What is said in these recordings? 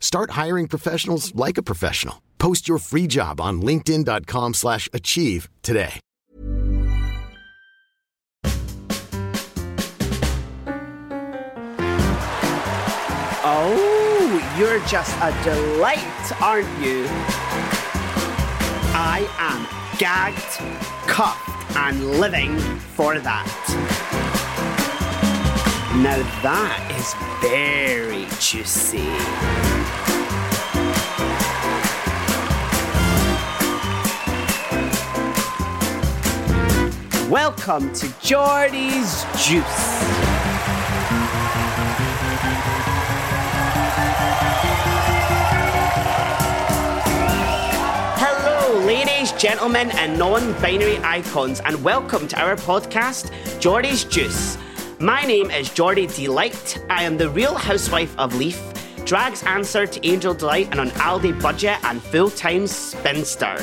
Start hiring professionals like a professional. Post your free job on linkedin.com/achieve slash achieve today. Oh, you're just a delight, aren't you? I am gagged, cuffed, and living for that. Now that is very juicy. Welcome to Jordy's Juice. Hello, ladies, gentlemen, and non binary icons, and welcome to our podcast, Jordy's Juice. My name is Jordy Delight. I am the real housewife of Leith, Drag's answer to Angel Delight, and on Aldi budget and full time spinster.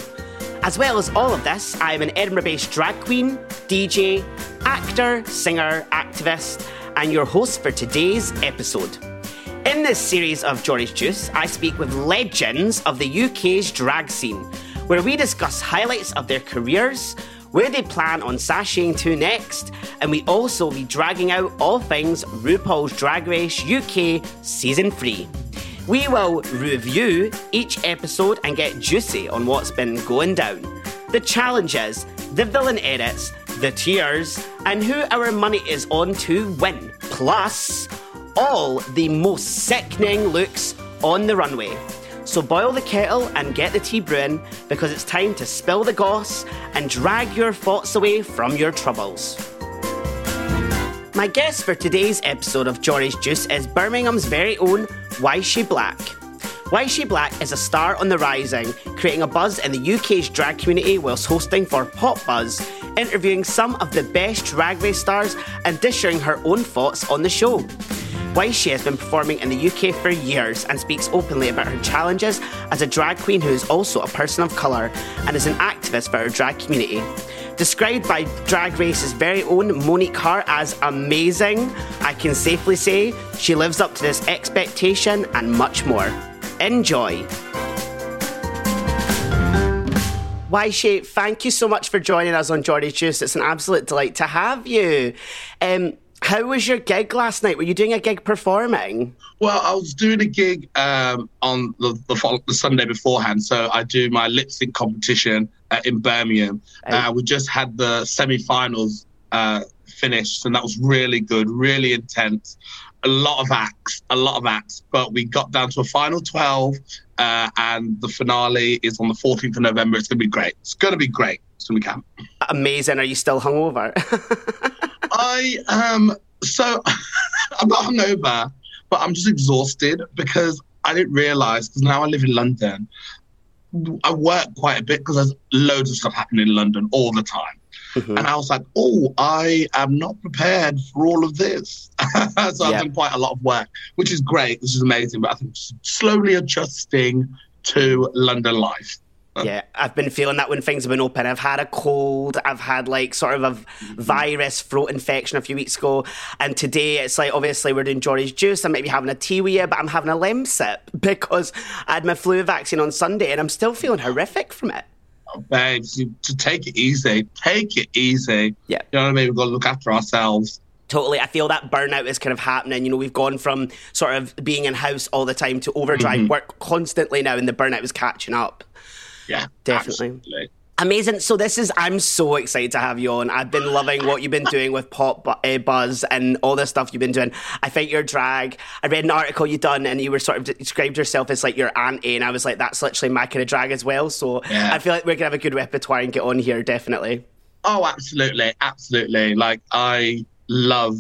As well as all of this, I am an Edinburgh based drag queen, DJ, actor, singer, activist, and your host for today's episode. In this series of Geordie's Juice, I speak with legends of the UK's drag scene, where we discuss highlights of their careers, where they plan on sashaying to next, and we also be dragging out all things RuPaul's Drag Race UK Season 3. We will review each episode and get juicy on what's been going down. The challenges, the villain edits, the tears, and who our money is on to win. Plus, all the most sickening looks on the runway. So boil the kettle and get the tea brewing because it's time to spill the goss and drag your thoughts away from your troubles. My guest for today's episode of Geordie's Juice is Birmingham's very own Yshee Black. Yshee Black is a star on the rising, creating a buzz in the UK's drag community whilst hosting for Pop Buzz, interviewing some of the best drag race stars and dishing her own thoughts on the show. Yshee has been performing in the UK for years and speaks openly about her challenges as a drag queen who is also a person of colour and is an activist for her drag community. Described by Drag Race's very own Monique Heart as amazing, I can safely say she lives up to this expectation and much more. Enjoy. Yshee, thank you so much for joining us on Geordie's Juice. It's an absolute delight to have you. Um, how was your gig last night? Were you doing a gig performing? Well, I was doing a gig um, on the, the, the Sunday beforehand. So I do my lip sync competition uh, in Birmingham. Uh, we just had the semi finals uh, finished, and that was really good, really intense. A lot of acts, a lot of acts, but we got down to a final 12, uh, and the finale is on the 14th of November. It's going to be great. It's going to be great. So we can. Amazing. Are you still hungover? I um so I'm not hungover, but I'm just exhausted because I didn't realize because now I live in London. I work quite a bit because there's loads of stuff happening in London all the time. Mhm. And I was like, oh, I am not prepared for all of this. so I've done quite a lot of work, which is great. This is amazing. But I think slowly adjusting to London life. Yeah, I've been feeling that when things have been open. I've had a cold, I've had like sort of a virus throat infection a few weeks ago, and today it's like obviously we're doing Geordie's juice. I might be having a tea with you, but I'm having a lem sip because I had my flu vaccine on Sunday and I'm still feeling horrific from it. Babes, you, to take it easy. Take it easy. Yeah. You know what I mean? We've got to look after ourselves. Totally. I feel that burnout is kind of happening. You know, we've gone from sort of being in house all the time to overdrive Mm-hmm. work constantly now, and the burnout is catching up. Yeah. Definitely. absolutely. Amazing. So this is, I'm so excited to have you on. I've been loving what you've been doing with Pop uh, Buzz and all the stuff you've been doing. I think your drag, I read an article you done and you were sort of described yourself as like your auntie. And I was like, that's literally my kind of drag as well. So yeah. I feel like we're going to have a good repertoire and get on here, definitely. Oh, absolutely. Absolutely. Like, I love,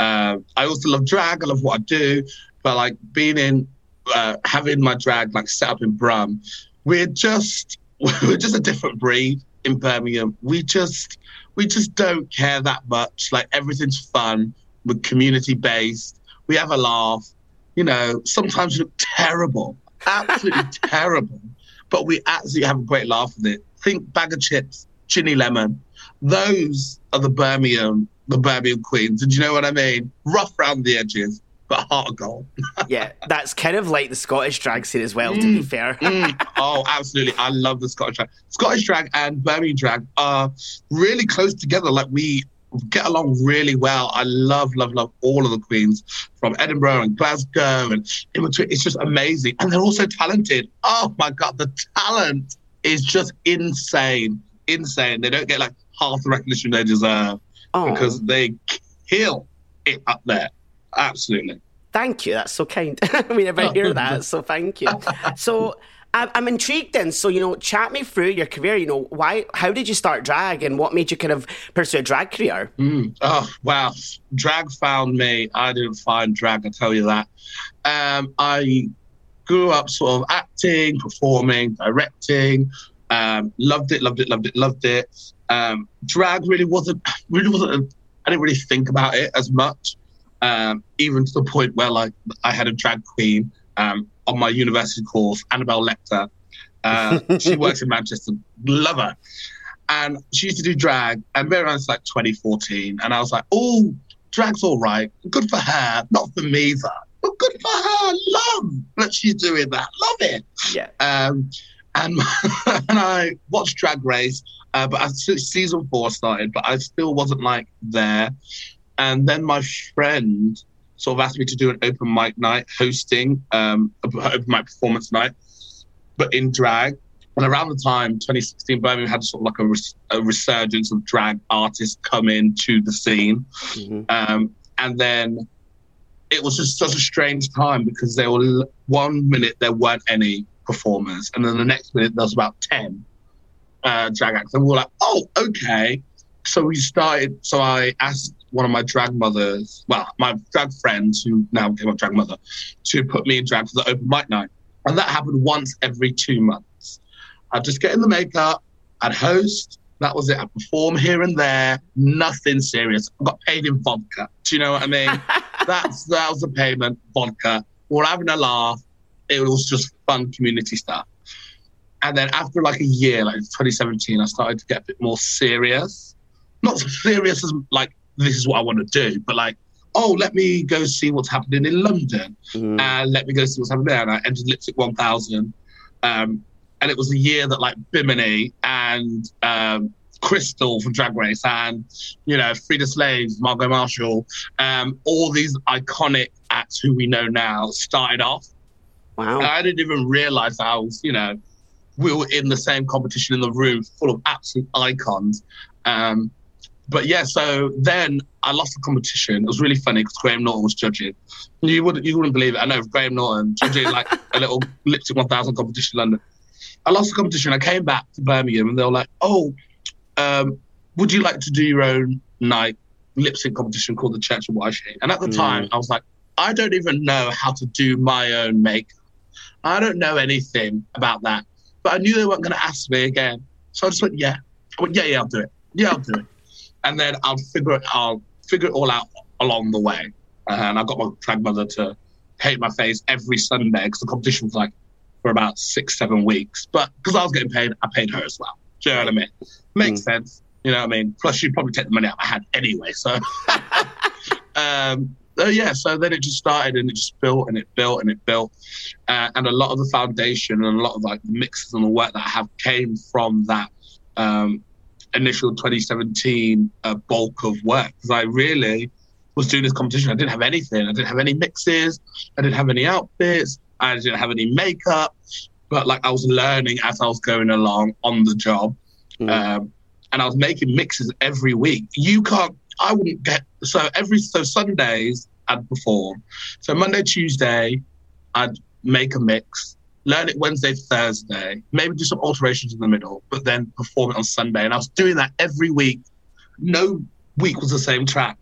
uh, I also love drag. I love what I do. But like being in, uh, having my drag like set up in Brum, we're just, we're just a different breed in Birmingham. We just we just don't care that much. Like everything's fun. We're community based. We have a laugh. You know, sometimes we look terrible, absolutely terrible, but we absolutely have a great laugh with it. Think bag of chips, Ginny Lemon. Those are the Birmingham, the Birmingham queens. And you know what I mean? Rough around the edges, but heart of gold. yeah, that's kind of like the Scottish drag scene as well, mm, to be mm, fair. mm, oh, absolutely. I love the Scottish drag. Scottish drag and Birmingham drag are really close together. Like we get along really well. I love, love, love all of the queens from Edinburgh and Glasgow and in between. It's just amazing. And they're also talented. Oh my God, the talent is just insane. Insane. They don't get like half the recognition they deserve oh. because they kill it up there. Absolutely. Thank you. That's so kind. we never hear that, so thank you. So I'm intrigued then. So, you know, chat me through your career. You know, why, how did you start drag and what made you kind of pursue a drag career? Mm. Oh, wow. Drag found me. I didn't find drag, I tell you that. Um, I grew up sort of acting, performing, directing. Um, loved it, loved it, loved it, loved it. Um, drag really wasn't, really wasn't, I didn't really think about it as much um, even to the point where like I had a drag queen um, on my university course, Annabelle Lecter. Uh, she works in Manchester, love her. And she used to do drag, and maybe around like 2014. And I was like, oh, drag's all right. Good for her. Not for me, though. But good for her. Love that she's doing that. Love it. Yeah. Um, and, and I watched Drag Race, uh, but as season four started, but I still wasn't like there. And then my friend sort of asked me to do an open mic night hosting, um, open mic performance night, but in drag. And around the time 2016, Birmingham had sort of like a, res- a resurgence of drag artists come into the scene. Mm-hmm. Um, and then it was just such a strange time because there were one minute there weren't any performers, and then the next minute there was about 10 uh, drag acts. And we were like, oh, okay. So we started, so I asked one of my drag mothers, well, my drag friends who now became a drag mother, to put me in drag for the open mic night. And that happened once every two months. I'd just get in the makeup, I'd host, that was it. I'd perform here and there, nothing serious. I got paid in vodka. Do you know what I mean? That's that was the payment, vodka. We're having a laugh. It was just fun community stuff. And then after like a year, like 2017, I started to get a bit more serious. Not so serious as like this is what I want to do. But like, oh, let me go see what's happening in London, mm. and let me go see what's happening there. And I entered Lipstick 1000, um, and it was a year that like Bimini and um, Krystal from Drag Race, and you know Frida Slaves, Margot Marshall, um, all these iconic acts who we know now started off. Wow! And I didn't even realize I was, you know, we were in the same competition in the room full of absolute icons. Um, but yeah, so then I lost the competition. It was really funny because Graham Norton was judging. You wouldn't you wouldn't believe it. I know Graham Norton judging like a little Lipstick 1000 competition in London. I lost the competition. I came back to Birmingham and they were like, "Oh, um, would you like to do your own night lip sync competition called the Church of Wyshing?" And at the mm. time, I was like, "I don't even know how to do my own makeup. I don't know anything about that." But I knew they weren't going to ask me again, so I just went, "Yeah, I went, yeah, yeah, I'll do it. Yeah, I'll do it." And then I'll figure it. I'll figure it all out along the way. And I got my grandmother to paint my face every Sunday because the competition was like for about six, seven weeks. But because I was getting paid, I paid her as well. Do you know what I mean? Makes mm. sense. You know what I mean? Plus, she'd probably take the money out my hand anyway. So, um, uh, yeah, so then it just started and it just built and it built and it built. Uh, and a lot of the foundation and a lot of like the mixes and the work that I have came from that um, initial 2017 uh, bulk of work because I really was doing this competition. I didn't have anything. I didn't have any mixes. I didn't have any outfits. I didn't have any makeup. But like I was learning as I was going along on the job. mm. um, and I was making mixes every week. You can't. I wouldn't get so every so Sundays I'd perform. So Monday, Tuesday, I'd make a mix, learn it Wednesday, Thursday, maybe do some alterations in the middle, but then perform it on Sunday. And I was doing that every week. No week was the same track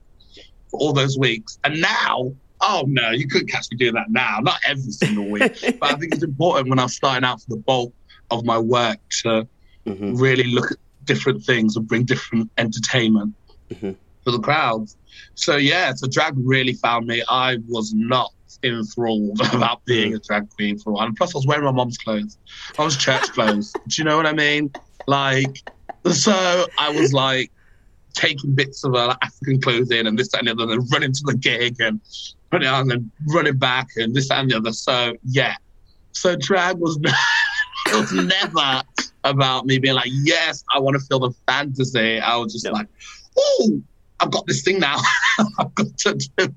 for all those weeks. And now, oh no, you couldn't catch me doing that now. Not every single week. but I think it's important when I'm starting out for the bulk of my work to mm-hmm. really look at different things and bring different entertainment mm-hmm. for the crowds. So yeah, so drag really found me. I was not enthralled about being a drag queen for a while. And plus, I was wearing my mom's clothes. I was church clothes. Do you know what I mean? Like, so I was like taking bits of her like, African clothing and this, that, and the other, and running to the gig and putting it on and running back and this, that, and the other. So yeah. So drag was, it was never about me being like, yes, I want to feel the fantasy. I was just like, oh, I've got this thing now. I've got to do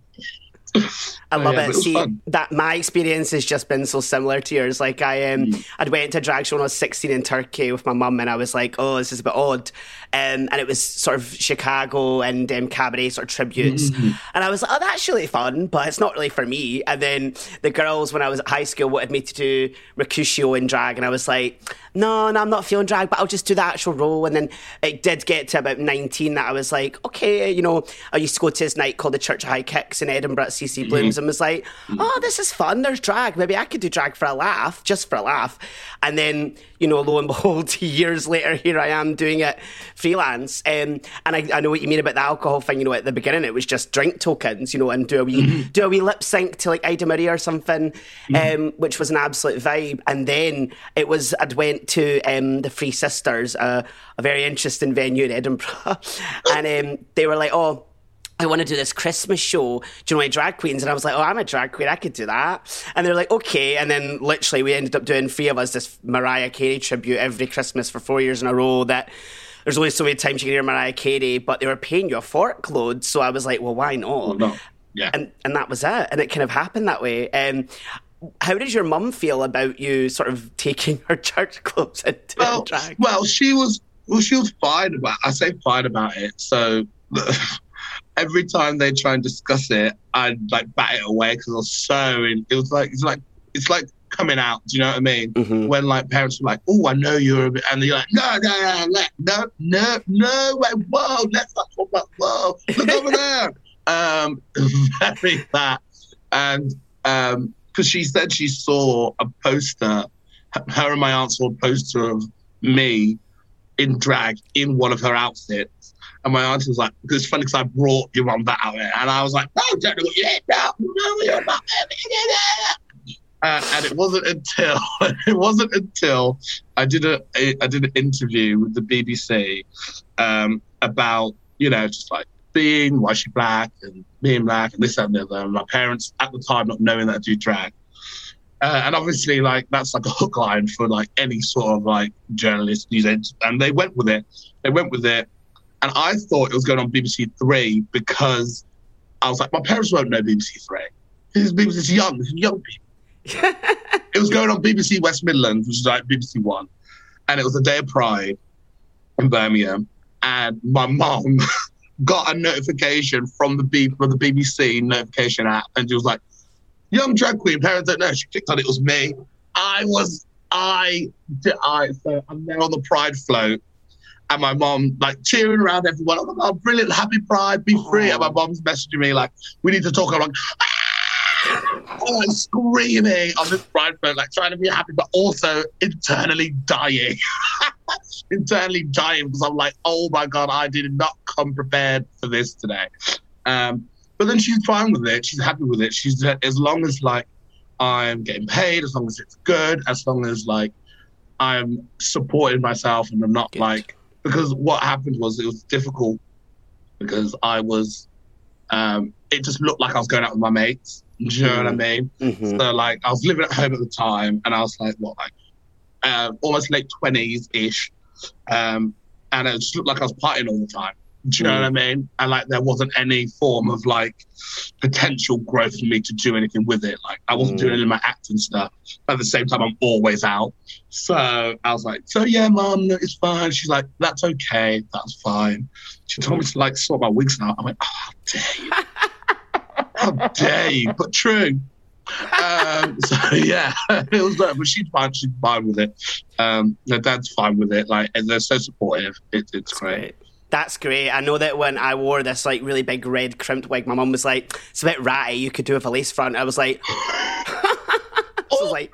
I love yeah, it. See fun. that my experience has just been so similar to yours. Like I um mm. I'd went to a drag show when I was 16 in Turkey with my mum and I was like, oh, this is a bit odd. Um, and it was sort of Chicago and um, cabaret sort of tributes. Mm-hmm. And I was like, oh, that's really fun, but it's not really for me. And then the girls, when I was at high school, wanted me to do Mercutio in drag. And I was like, no, no, I'm not feeling drag, but I'll just do the actual role. And then it did get to about 19 that I was like, okay, you know, I used to go to this night called the Church of High Kicks in Edinburgh at CC Blooms mm-hmm. and was like, oh, this is fun. There's drag. Maybe I could do drag for a laugh, just for a laugh. And then, you know, lo and behold, years later, here I am doing it freelance. Um, and I, I, know what you mean about the alcohol thing. You know, at the beginning, it was just drink tokens, you know, and do a wee, mm-hmm. do a wee lip sync to like Ida Maria or something, mm-hmm. um, which was an absolute vibe. And then it was, I'd went to um, the Three Sisters, uh, a very interesting venue in Edinburgh. and um, they were like, oh, I want to do this Christmas show. Do you know any drag queens? And I was like, oh, I'm a drag queen. I could do that. And they're like, okay. And then literally we ended up doing three of us this Mariah Carey tribute every Christmas for four years in a row that there's only so many times you can hear Mariah Carey, but they were paying you a forkload. So I was like, well, why not? Well, no. Yeah. And, and that was it. And it kind of happened that way. Um, how did your mum feel about you sort of taking her church clothes into well, drag? Well, she was well, she was fine about. I say fine about it. So every time they try and discuss it, I'd like bat it away because I was so in. It was like it's like it's like coming out. Do you know what I mean? Mm-hmm. When like parents were like, "Oh, I know you're," a bit, and you're like, "No, no, no, no, no, no, wait, whoa, let's not talk about whoa, look over there." Um, very that, and um, because she said she saw a poster, her and my aunt saw a poster of me in drag in one of her outfits. And my aunt was like, because it's funny because I brought your mum that out there. And I was like, no, don't know what you're now. No, you're not. Uh, and it wasn't until it wasn't until I did a I did an interview with the BBC um, about you know just like being Yshee Black and being black and this that, and the other. And my parents at the time not knowing that I do drag. Uh, and obviously, like that's like a hook line for like any sort of like journalist news and they went with it. They went with it, and I thought it was going on BBC Three because I was like, my parents won't know BBC Three. This is BBC young, this is young people. it was going on BBC West Midlands, which is like BBC One, and it was the day of Pride in Birmingham, and my mom got a notification from the B- from the BBC notification app, and she was like, "Young drag queen, parents don't know." She clicked on it. It was me. I was I I so I'm there on the Pride float, and my mom like cheering around everyone. Oh my god, brilliant, happy Pride, be free. And my mom's messaging me like, "We need to talk." I'm like. Ah! I'm screaming on this pride float, like trying to be happy, but also internally dying. internally dying because I'm like, oh my god, I did not come prepared for this today. Um, but then she's fine with it. She's happy with it. She's as long as like I'm getting paid, as long as it's good, as long as like I'm supporting myself and I'm not good. like because what happened was it was difficult because I was um, it just looked like I was going out with my mates. Do you know mm-hmm. what I mean? Mm-hmm. So like I was living at home at the time and I was like what like uh, almost late twenties ish um, and it just looked like I was partying all the time. Do you know Mm. what I mean? And like there wasn't any form of like potential growth for me to do anything with it. Like I wasn't Mm. doing any of my acting stuff. But at the same time, I'm always out. So I was like, so yeah, mom, no, it's fine. She's like, that's okay, that's fine. She told me to like sort my wigs out. I went, oh, dare you? how dare you? But true. um, so yeah, it was that. But she's fine. She's fine with it. Um, her dad's fine with it. Like, and they're so supportive. It, it's great. Great. That's great. I know that when I wore this like really big red crimped wig, my mum was like, "It's a bit ratty. You could do with a lace front." I was like, "This was like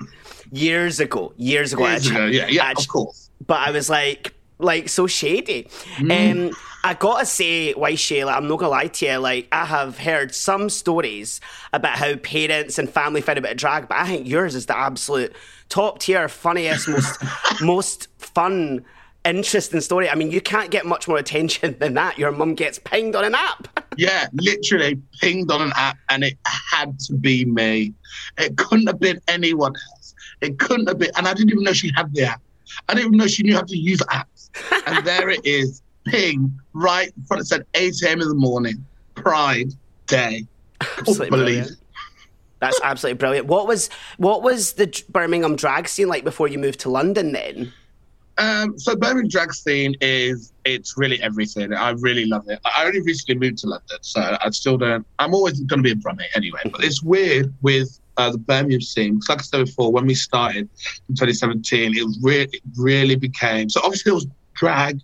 years ago, years ago." Years ago, yeah, yeah, of course. but I was like, like so shady. Mm. Um, I gotta say, why Shayla, I'm not gonna lie to you. Like, I have heard some stories about how parents and family find a bit of drag, but I think yours is the absolute top tier, funniest, most most fun, interesting story. I mean, you can't get much more attention than that. Your mum gets pinged on an app. Yeah, literally pinged on an app, and it had to be me. It couldn't have been anyone else. It couldn't have been, and I didn't even know she had the app. I didn't even know she knew how to use And there it is, ping right in front. It said 8 a.m. in the morning, Pride Day. Absolutely believe it. That's absolutely brilliant. What was what was the Birmingham drag scene like before you moved to London? Then Um, so Birmingham drag scene is it's really everything. I really love it. I only recently moved to London, so I still don't. I'm always going to be a Brummie anyway. But it's weird with uh, the Birmingham scene because, like I said before, when we started in 2017, it really it really became so. Obviously, it was drag,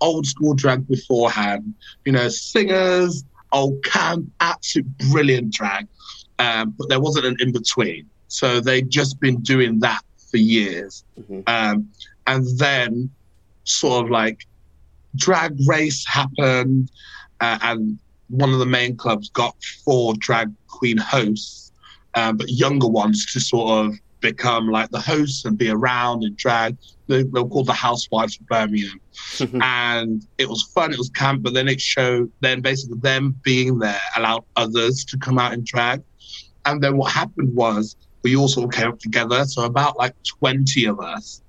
old school drag beforehand. You know, singers, old camp, absolute brilliant drag. Um, but there wasn't an in between. So they'd just been doing that for years. Um, and then sort of like drag race happened uh, and one of the main clubs got four drag queen hosts um, but younger ones to sort of become like the hosts and be around and drag. They, they were called the housewives of birmingham. Mm-hmm. And it was fun it was camp but then it showed then basically them being there allowed others to come out and drag. And then what happened was we all sort of came up together so about like 20 of us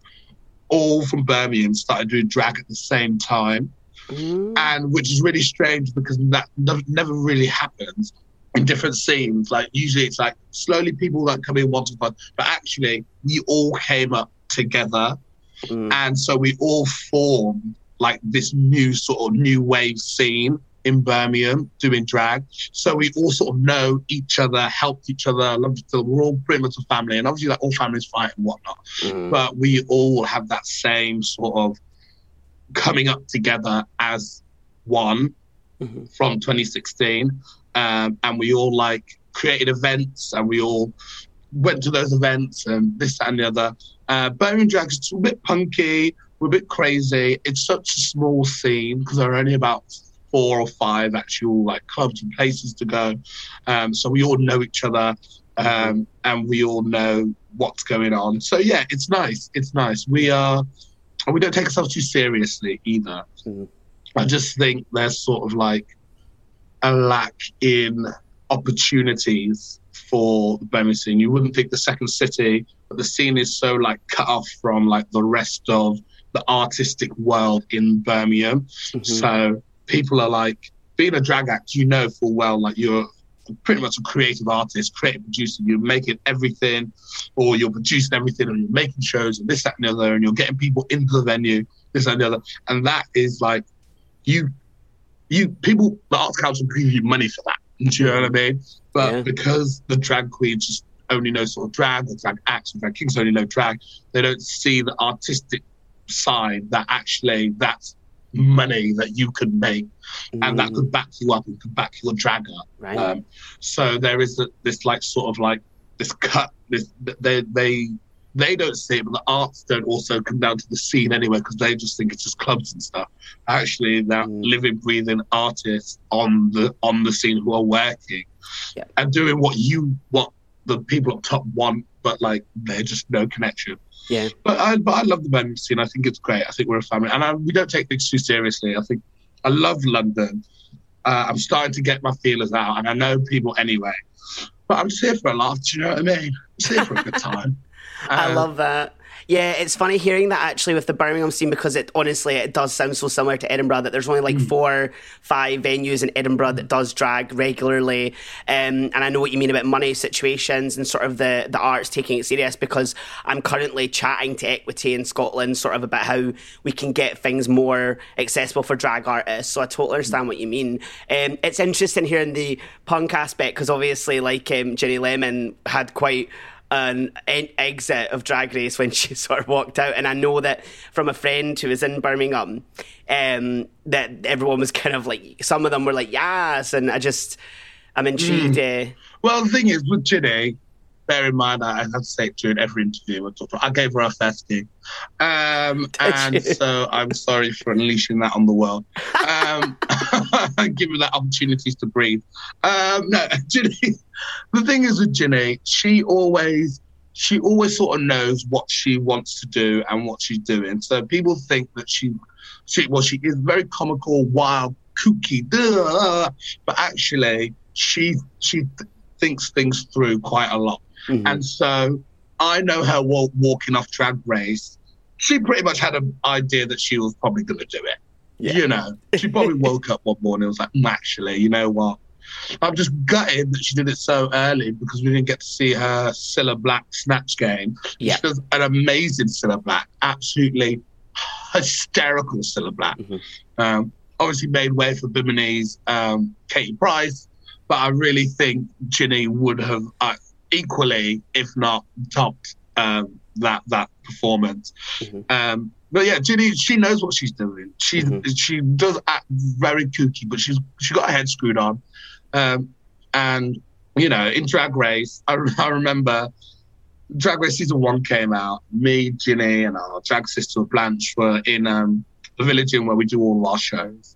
all from Birmingham started doing drag at the same time, mm. and which is really strange because that never really happens different scenes. Like usually it's like slowly people that come in once upon, but actually we all came up together, mm. and so we all formed like this new sort of new wave scene in Birmingham doing drag. So we all sort of know each other, helped each other, loved each other. We're all pretty much a family, and obviously like all families fight and whatnot. Mm. But we all have that same sort of coming up together as one mm-hmm. from 2016 um, and we all like created events and we all went to those events and this that, and the other uh, Birmingham Drag's it's a bit punky we're a bit crazy it's such a small scene because there are only about four or five actual like clubs and places to go um, so we all know each other um, and we all know what's going on. So yeah, it's nice. It's nice. We are, and we don't take ourselves too seriously either. I just think there's sort of like a lack in opportunities for the Birmingham scene. You wouldn't think the second city, but the scene is so like cut off from like the rest of the artistic world in Birmingham. Mm-hmm. So people are like being a drag act, you know full well like you're pretty much a creative artist, creative producer. You're making everything, or you're producing everything, or you're making shows, and this, that, and the other, and you're getting people into the venue, this, that, and the other. And that is like, you, you, people, the Arts Council give you money for that. Do you know what I mean? But Yeah. because the drag queens just only know sort of drag, the drag acts, and drag kings only know drag, they don't see the artistic side that actually that's money that you can make and that could back you up and could back your drag up. Right. Um, so there is a, this like sort of like this cut. This they they they don't see it, but the arts don't also come down to the scene anyway because they just think it's just clubs and stuff. Actually, they're living, breathing artists on the on the scene who are working Yeah. and doing what you what the people up top want, but like they're just no connection. Yeah. But I, but I love the Birmingham scene. I think it's great. I think we're a family, and I, we don't take things too seriously. I think I love London. Uh, I'm starting to get my feelers out, and I know people anyway. But I'm just here for a laugh. Do you know what I mean? I'm just here for a good time. I Um, love that. Yeah, it's funny hearing that actually with the Birmingham scene because it honestly it does sound so similar to Edinburgh that there's only like mm. four, five venues in Edinburgh that does drag regularly. Um, and I know what you mean about money situations and sort of the the arts taking it serious because I'm currently chatting to Equity in Scotland sort of about how we can get things more accessible for drag artists. So I totally understand what you mean. Um, it's interesting hearing the punk aspect because obviously like um, Ginny Lemon had quite an exit of Drag Race when she sort of walked out. And I know that from a friend who was in Birmingham, um, that everyone was kind of like, some of them were like, yes. And I just, I'm intrigued. Mm. Uh, well, the thing is, with Ginny, bear in mind, I have to say during every interview, I gave her a first gig. Um, and so I'm sorry for unleashing that on the world. Um, giving that opportunities to breathe. Um, no, Ginny, the thing is with Ginny, she always, she always sort of knows what she wants to do and what she's doing. So people think that she, she well, she is very comical, wild, kooky, duh, but actually she, she th- thinks things through quite a lot. Mm-hmm. And so I know her walk, walking off drag race. She pretty much had an idea that she was probably going to do it. Yeah. You know, she probably woke up one morning and was like, mm, actually, you know what? I'm just gutted that she did it so early because we didn't get to see her Cilla Black snatch game. Yeah. She does an amazing Cilla Black, absolutely hysterical Cilla Black. Mm-hmm. Um, obviously made way for Bimini's um, Katie Price, but I really think Ginny would have, uh, equally, if not topped um, that that performance. Mm-hmm. Um, but yeah, Ginny, she knows what she's doing. She mm-hmm. she does act very kooky, but she's she got her head screwed on. Um, and you know, in Drag Race, I, I remember Drag Race season one came out. Me, Ginny, and our drag sister Blanche were in um, the village inn where we do all our shows.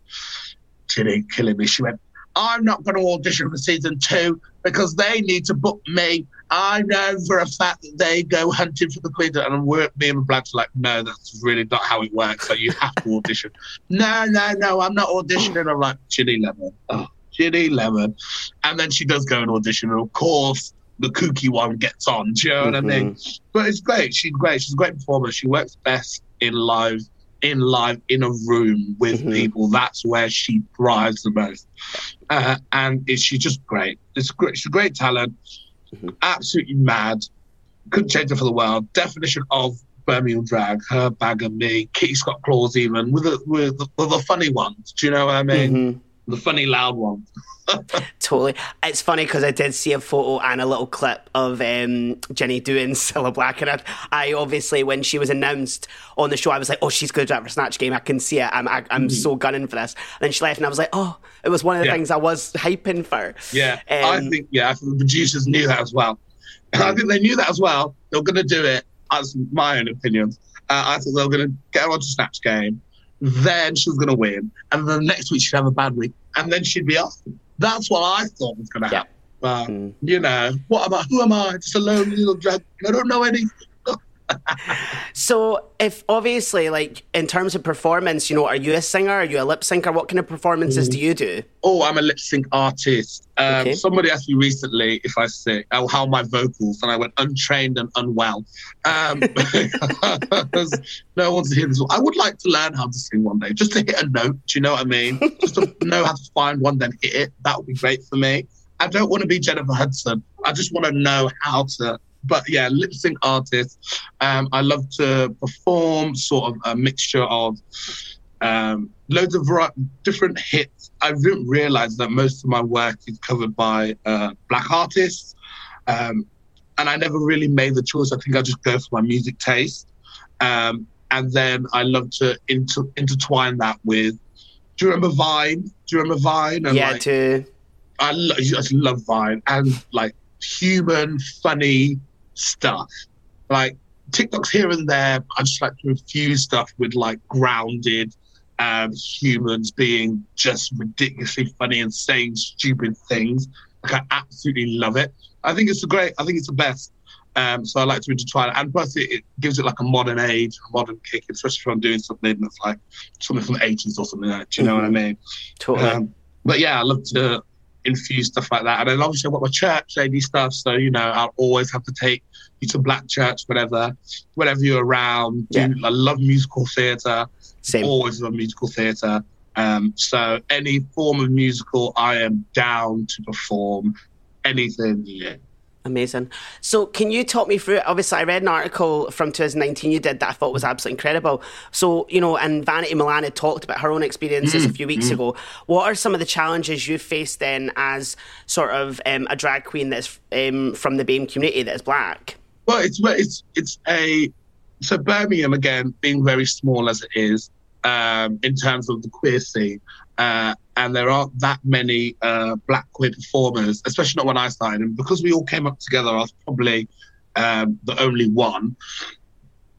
Ginny killing me. She went, I'm not going to audition for season two because they need to book me. I know for a fact that they go hunting for the queen. And we're, me and Blanche are like, no, that's really not how it works. So you have to audition. no, no, no, I'm not auditioning. I'm like, Ginny Lemon. Oh, Ginny Lemon. And then she does go and audition. And of course, the kooky one gets on. Do you know what mm-hmm. I mean? Mm-hmm. But it's great. She's great. She's a great performer. She works best in live in live in a room with mm-hmm. people. That's where she thrives the most, uh, and it, she's just great. It's great. She's a great talent. Mm-hmm. Absolutely mad. Couldn't change it for the world. Definition of Birmingham drag. Her bag and me. Kitty Scott Claus even with the with the, with the funny ones. Do you know what I mean? Mm-hmm the funny loud one. totally. It's funny because I did see a photo and a little clip of um, Ginny doing Cilla Black. And I, I, obviously, when she was announced on the show, I was like, oh, she's going to have a Snatch game. I can see it. I'm, I, am i am mm-hmm. so gunning for this. And then she left and I was like, oh, it was one of the yeah. things I was hyping for. Yeah. Um, I think, yeah, I think the producers knew that as well. I think they knew that as well. They were going to do it, as my own opinion. Uh, I thought they were going to get her onto Snatch game then she was going to win, and then the next week she'd have a bad week, and then she'd be off. That's what I thought was going to happen. But mm. you know, what am I? Who am I? Just a lonely little drag. I don't know anything so, if obviously, like in terms of performance, you know, are you a singer? Are you a lip syncer? What kind of performances mm. do you do? Oh, I'm a lip sync artist. Um, okay. Somebody asked me recently if I say oh, how my vocals, and I went untrained and unwell. Um, no one's hearing this. I would like to learn how to sing one day, just to hit a note. Do you know what I mean? just to know how to find one, then hit it. That would be great for me. I don't want to be Jennifer Hudson. I just want to know how to but yeah, lip sync artist. Um, I love to perform, sort of a mixture of um, loads of different hits. I didn't realize that most of my work is covered by uh, black artists. Um, and I never really made the choice. I think I just go for my music taste. Um, and then I love to inter- intertwine that with. Do you remember Vine? Do you remember Vine? And yeah, like, too. I, lo- I just love Vine and like human, funny, stuff. Like TikToks here and there, I just like to infuse stuff with like grounded um, humans being just ridiculously funny and saying stupid things. Like I absolutely love it. I think it's a great. I think it's the best. Um, so I like to intertwine it, and plus it, it, gives it like a modern age, a modern kick, especially if I'm doing something that's like something from the 80s or something like that. Do you know what I mm-hmm. mean? Totally. Um, but yeah, I love to infuse stuff like that. And then obviously I've got my church lady stuff, so you know I'll always have to take you to black church, whatever, whenever you're around. Yeah. I love musical theatre. Same. Always love musical theatre. Um, so any form of musical, I am down to perform anything. Yeah. Amazing. So, can you talk me through? Obviously, I read an article from 2019 you did that I thought was absolutely incredible. So, you know, and Vanity Milan had talked about her own experiences a few weeks ago. What are some of the challenges you faced then as sort of um, a drag queen that's um, from the BAME community that is black? Well, it's it's it's a so Birmingham again being very small as it is um, in terms of the queer scene, uh, and there aren't that many uh, black queer performers, especially not when I started. And because we all came up together, I was probably um, the only one.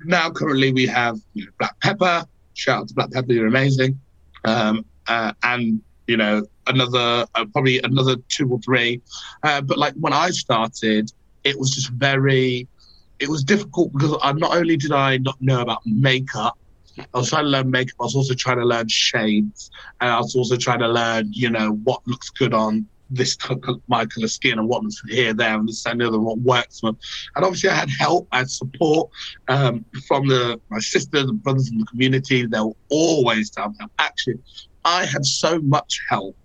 Now, currently, we have you know, Black Pepper. Shout out to Black Pepper, you're amazing. Um, uh, and you know another uh, probably another two or three. Uh, but like when I started, it was just very it was difficult because I not only did I not know about makeup, I was trying to learn makeup. I was also trying to learn shades, and I was also trying to learn, you know, what looks good on this my colour skin and what looks here, there, and this and the other, what works. And obviously, I had help, I had support um, from the my sisters and brothers in the community. They were always down there. Actually, I had so much help,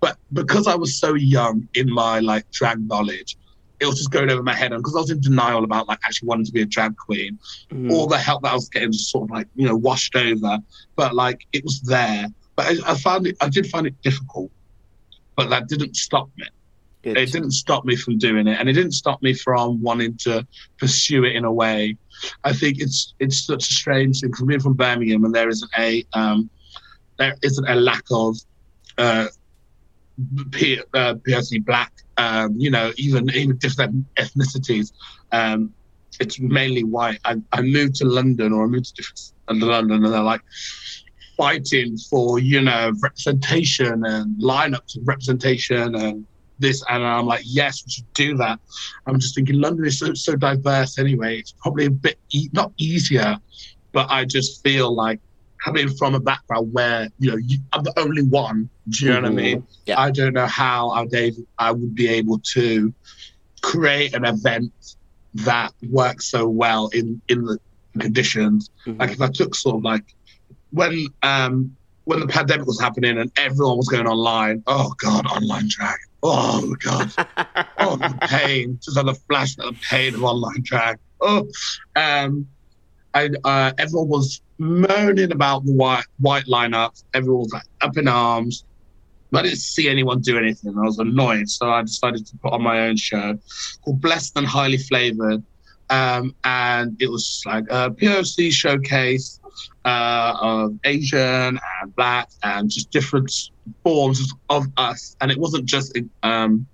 but because I was so young in my like drag knowledge, it was just going over my head. And because I was in denial about like actually wanting to be a drag queen, all the help that I was getting was sort of like, you know, washed over. But like it was there. But I, I found it, I did find it difficult. But that didn't stop me. Good. It didn't stop me from doing it. And it didn't stop me from wanting to pursue it in a way. I think it's it's such a strange thing. Because being from Birmingham and there isn't a um, there isn't a lack of uh, P, uh, black, um, you know, even even different ethnicities. Um, it's mainly white. I, I moved to London or I moved to different London and they're like fighting for, you know, representation and lineups of representation and this. And I'm like, yes, we should do that. I'm just thinking London is so, so diverse anyway. It's probably a bit, e- not easier, but I just feel like coming from a background where, you know, you, I'm the only one. Do you know what I mean? Yeah. I don't know how I, I would be able to create an event that works so well in in the conditions. Like if I took sort of like when um when the pandemic was happening and everyone was going online. Oh God, online drag. Oh God. oh the pain. Just like the flash of the pain of online drag. Oh, um, uh, everyone was moaning about the white white lineups. Everyone was like up in arms. But I didn't see anyone do anything. I was annoyed, so I decided to put on my own show called Blessed and Highly Flavored. Um, and it was like a POC showcase uh, of Asian and Black and just different forms of us. And it wasn't just um,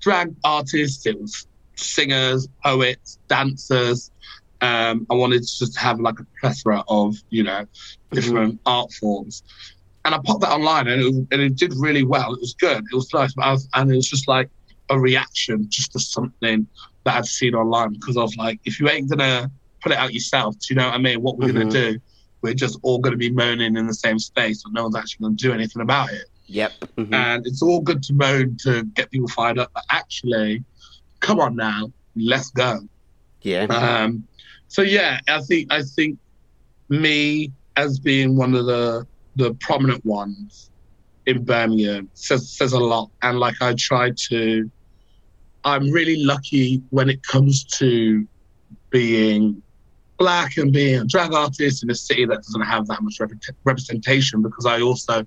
drag artists; it was singers, poets, dancers. Um, I wanted to just have like a plethora of you know different art forms and I popped that online, and it, and it did really well. It was good. It was nice, but I was, and it was just like a reaction just to something that I'd seen online because I was like, if you ain't gonna put it out yourself, do you know what I mean? What we're gonna do? We're just all gonna be moaning in the same space, but no one's actually gonna do anything about it. Yep. Mhm. And it's all good to moan to get people fired up, but actually, come on now, let's go. yeah. Um, so yeah, I think I think me as being one of the the prominent ones in Birmingham says says a lot. And like I try to, I'm really lucky when it comes to being black and being a drag artist in a city that doesn't have that much rep- representation because I also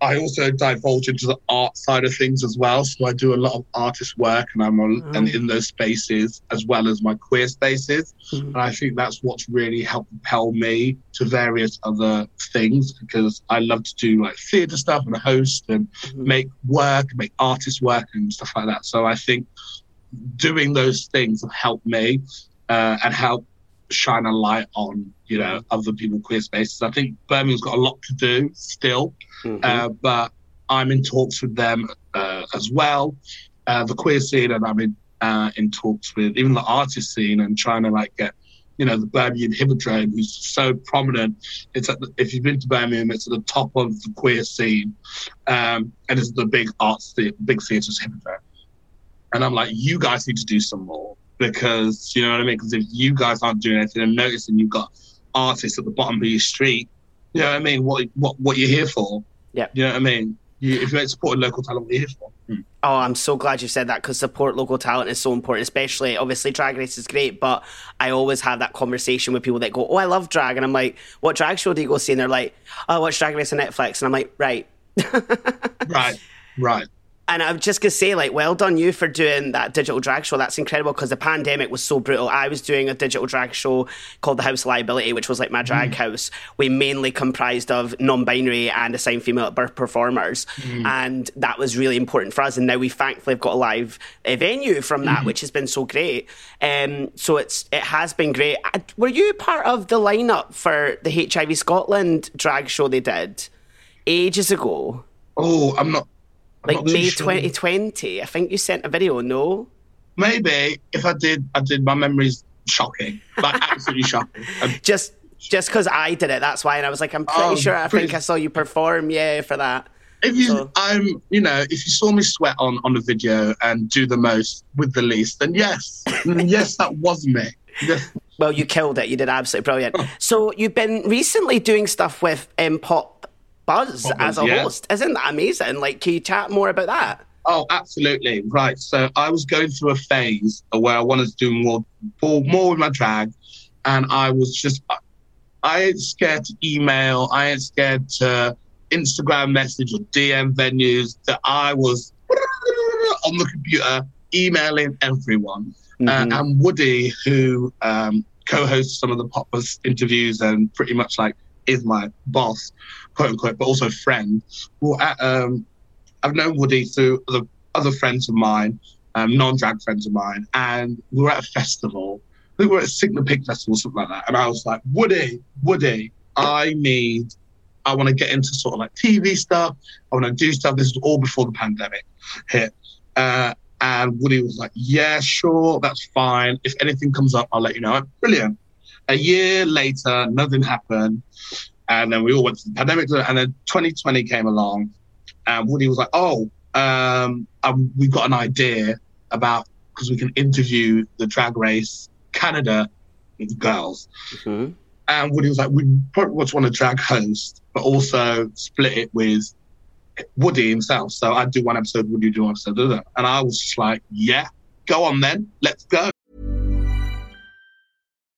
I also divulge into the art side of things as well. So I do a lot of artist work and I'm a, mm. and in those spaces as well as my queer spaces. Mm. And I think that's what's really helped propel me to various other things because I love to do like theatre stuff and host and mm. make work, make artist work and stuff like that. So I think doing those things have helped me uh, and help shine a light on you know other people queer spaces. I think Birmingham's got a lot to do still, uh, but I'm in talks with them uh, as well, uh, the queer scene, and I'm in uh, in talks with even the artist scene and trying to like get you know, the Birmingham Hippodrome, who's so prominent. It's at the, if you've been to Birmingham, it's at the top of the queer scene, um, and it's the big arts, the big theatres Hippodrome. And I'm like, you guys need to do some more because you know what I mean. Because if you guys aren't doing anything and noticing, you've got artists at the bottom of your street. You know what I mean? What what what you're here for? Yeah. You know what I mean? You, if you're supporting local talent, what you're here for. Hmm. Oh, I'm so glad you said that because support local talent is so important, especially obviously drag race is great, but I always have that conversation with people that go, Oh, I love drag. And I'm like, What drag show do you go see? And they're like, Oh, I watch drag race on Netflix. And I'm like, Right. right, right and I'm just gonna say, like, well done you for doing that digital drag show. That's incredible because the pandemic was so brutal. I was doing a digital drag show called The House Liability, which was like my drag mm. house. We mainly comprised of non-binary and assigned female at birth performers, mm. and that was really important for us. And now we thankfully have got a live venue from that, mm. which has been so great. Um, so it's it has been great. Were you part of the lineup for the HIV Scotland drag show they did ages ago? Oh, I'm not like May sure. 2020. I think you sent a video, no? Maybe. If I did, I did. My memory's shocking, like absolutely shocking. just just because I did it, that's why. And I was like, I'm pretty oh, sure. I pretty... think I saw you perform, yeah, for that. If you, so. I'm, you know, if you saw me sweat on on a video and do the most with the least, then yes, yes, that was me. Yes. Well, you killed it. You did absolutely brilliant. so you've been recently doing stuff with um, Pop buzz as a yeah. host. Isn't that amazing? Like, can you chat more about that? Oh, absolutely. Right. So I was going through a phase where I wanted to do more, more with my drag. And I was just, I ain't scared to email. I ain't scared to Instagram message or DM venues that I was on the computer emailing everyone. Uh, mm-hmm. Uh, and Woody, who um, co-hosts some of the Pop interviews and pretty much like is my boss, quote unquote, but also friend. Well, at, um, I've known Woody through other other friends of mine, um, non-drag friends of mine, and we were at a festival. We were at a Sigma Pig festival, or something like that, and I was like, Woody, Woody, I need, I want to get into sort of like TV stuff. I want to do stuff. This is all before the pandemic hit. Uh, and Woody was like, Yeah, sure, that's fine. If anything comes up, I'll let you know. Brilliant. A year later, nothing happened. And then we all went to the pandemic. And then 2020 came along. And Woody was like, oh, um, um, we've got an idea about, because we can interview the drag race Canada girls. Mm-hmm. And Woody was like, we probably want a drag host, but also split it with Woody himself. So I'd do one episode, Woody do one episode. And I was just like, yeah, go on then, let's go.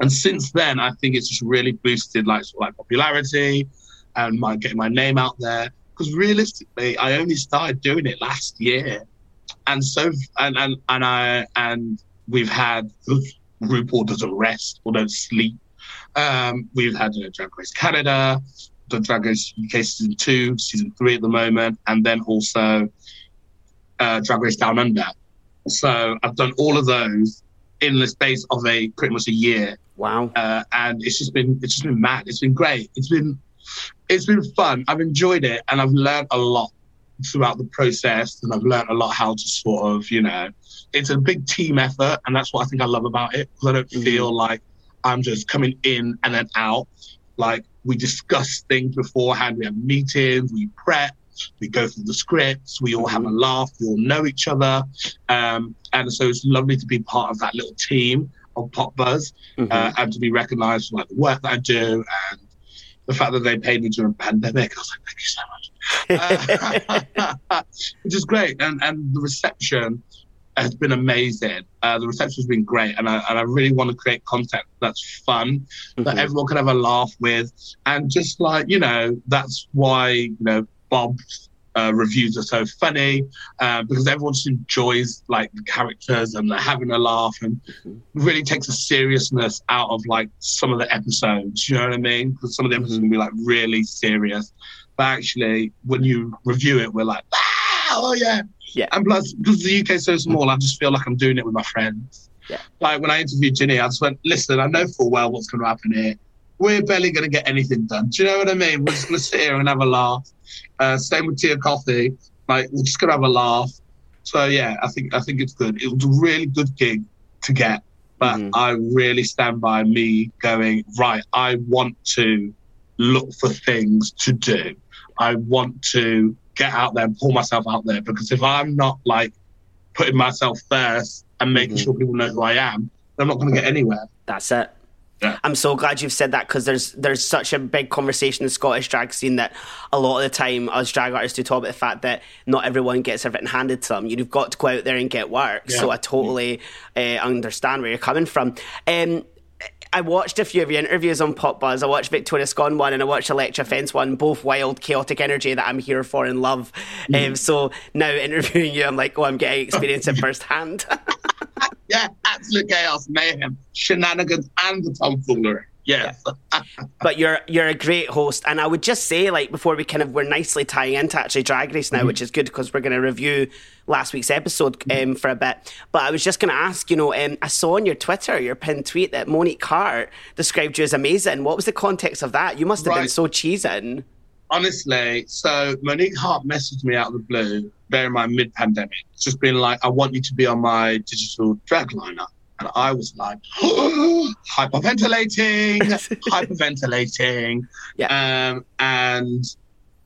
And since then, I think it's just really boosted like sort of like popularity and my getting my name out there. Because realistically, I only started doing it last year, and so and and and I and we've had RuPaul doesn't rest or don't sleep. Um, we've had uh, Drag Race Canada, the Drag Race UK season two, season three at the moment, and then also uh, Drag Race Down Under. So I've done all of those in the space of a pretty much a year. Wow. Uh, and it's just been it's just been mad. It's been great. It's been it's been fun. I've enjoyed it and I've learned a lot throughout the process and I've learned a lot how to sort of, you know, it's a big team effort and that's what I think I love about it because I don't mm-hmm. feel like I'm just coming in and then out. Like we discuss things beforehand, we have meetings, we prep, we go through the scripts, we all have a mm-hmm. laugh, we all know each other. Um, and so it's lovely to be part of that little team of Pop Buzz mm-hmm. uh, and to be recognized for like the work that I do and the fact that they paid me during a pandemic. I was like, thank you so much. Uh, which is great. And, and the reception has been amazing. Uh, the reception has been great, and I, and I really want to create content that's fun, mm-hmm. that everyone can have a laugh with, and just like you know, that's why you know Bob's uh, reviews are so funny uh, because everyone just enjoys like the characters and they're having a laugh and really takes the seriousness out of like some of the episodes. You know what I mean? Because some of the episodes mm-hmm. can be like really serious, but actually when you review it, we're like, ah, oh yeah, yeah. And plus, because the UK is so small, I just feel like I'm doing it with my friends. Yeah. Like when I interviewed Ginny, I just went, listen, I know full well what's going to happen here. We're barely going to get anything done. Do you know what I mean? We're just going to sit here and have a laugh. Uh, same with tea and coffee. Like we're just going to have a laugh. So yeah, I think I think it's good. It was a really good gig to get, but mm-hmm. I really stand by me going right. I want to look for things to do. I want to get out there and pull myself out there because if I'm not like putting myself first and making mm-hmm. sure people know who I am, I'm not going to get anywhere. That's it. Yeah. I'm so glad you've said that because there's there's such a big conversation in the Scottish drag scene that a lot of the time us drag artists do talk about the fact that not everyone gets everything handed to them. You've got to go out there and get work. Yeah. So I totally uh, understand where you're coming from. Um, I watched a few of your interviews on Pop Buzz. I watched Victoria Scone one and I watched Elektra Fence one, both wild, chaotic energy that I'm here for and love. Mm. Um, so now interviewing you, I'm like, oh, I'm getting experience it firsthand. yeah, absolute chaos, mayhem, shenanigans, and the tomfoolery. Yes. Yeah. but you're you're a great host, and I would just say, like before we kind of we're nicely tying into actually Drag Race now, mm-hmm. which is good because we're going to review last week's episode um, for a bit. But I was just going to ask, you know, um, I saw on your Twitter your pinned tweet that Monique Heart described you as amazing. What was the context of that? You must have right. been so cheesing. Honestly, so Monique Heart messaged me out of the blue, bear in mind mid pandemic, just being like, I want you to be on my digital drag lineup. And I was like, hyperventilating, hyperventilating. Yeah. Um, and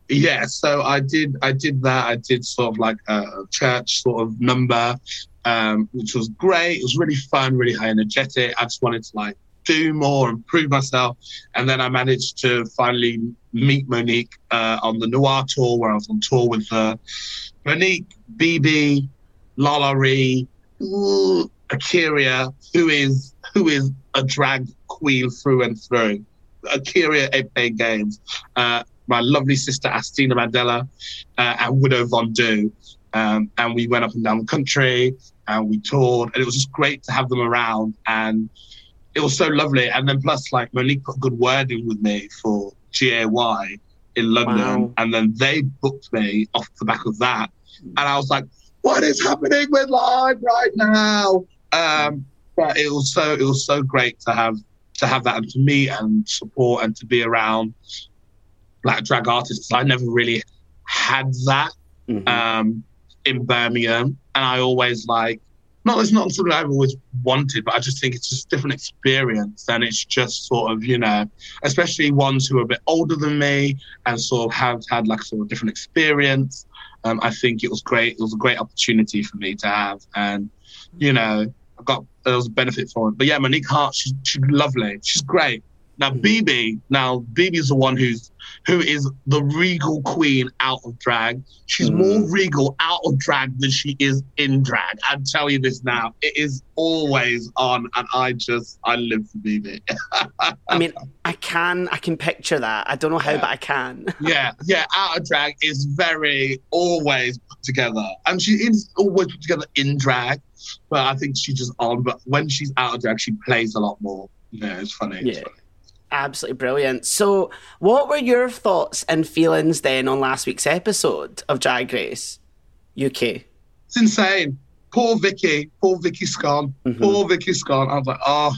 yeah, so I did, I did that. I did sort of like a church sort of number, um, which was great. It was really fun, really high energetic. I just wanted to like do more and prove myself. And then I managed to finally meet Monique uh, on the Noir tour, where I was on tour with uh, Monique, BB, Lala Ri, A'keria, who is who is a drag queen through and through. A'keria Ape Games, uh, my lovely sister Asttina Mandella, uh, and Widow Von Du. Um, and we went up and down the country and we toured, and it was just great to have them around. And it was so lovely. And then plus, like Monique put good word in with me for GAY in London, wow. and then they booked me off the back of that. And I was like, "What is happening with live right now?" Um, but it was so it was so great to have to have that and to meet and support and to be around black drag artists. I never really had that mm-hmm. um, in Birmingham, and I always like not it's not something I've always wanted, but I just think it's just a different experience, and it's just sort of you know, especially ones who are a bit older than me and sort of have had like sort of different experience. Um, I think it was great. It was a great opportunity for me to have, and you know, I got there was a benefit for it. But yeah, Monique Heart, she's she's lovely. She's great. Now, BB, now BB's the one who's who is the regal queen out of drag. She's Mm. more regal out of drag than she is in drag. I tell you this now, it is always on, and I just I live for BB. I mean, I can I can picture that. I don't know how, Yeah. but I can. yeah, yeah, out of drag is very always put together, and she is always put together in drag. But I think she's just on. But when she's out of drag, she plays a lot more. Yeah, it's funny. It's Yeah. funny. Absolutely brilliant. So, what were your thoughts and feelings then on last week's episode of Drag Race UK? It's insane. Poor Vicky, poor Vicky Scone, Mm-hmm. poor Vicky Scone. I was like, oh,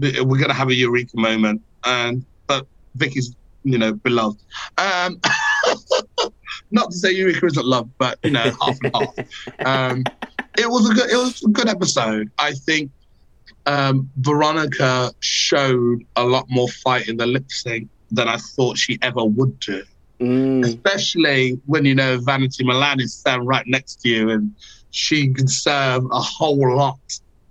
we're gonna have a eureka moment, and but Vicky's, you know, beloved. Um, not to say eureka isn't love, but you know, half and half. Um, it was a good, it was a good episode. I think um, Veronica showed a lot more fight in the lip sync than I thought she ever would do Mm, especially when you know Vanity Milan is standing right next to you and she can serve a whole lot.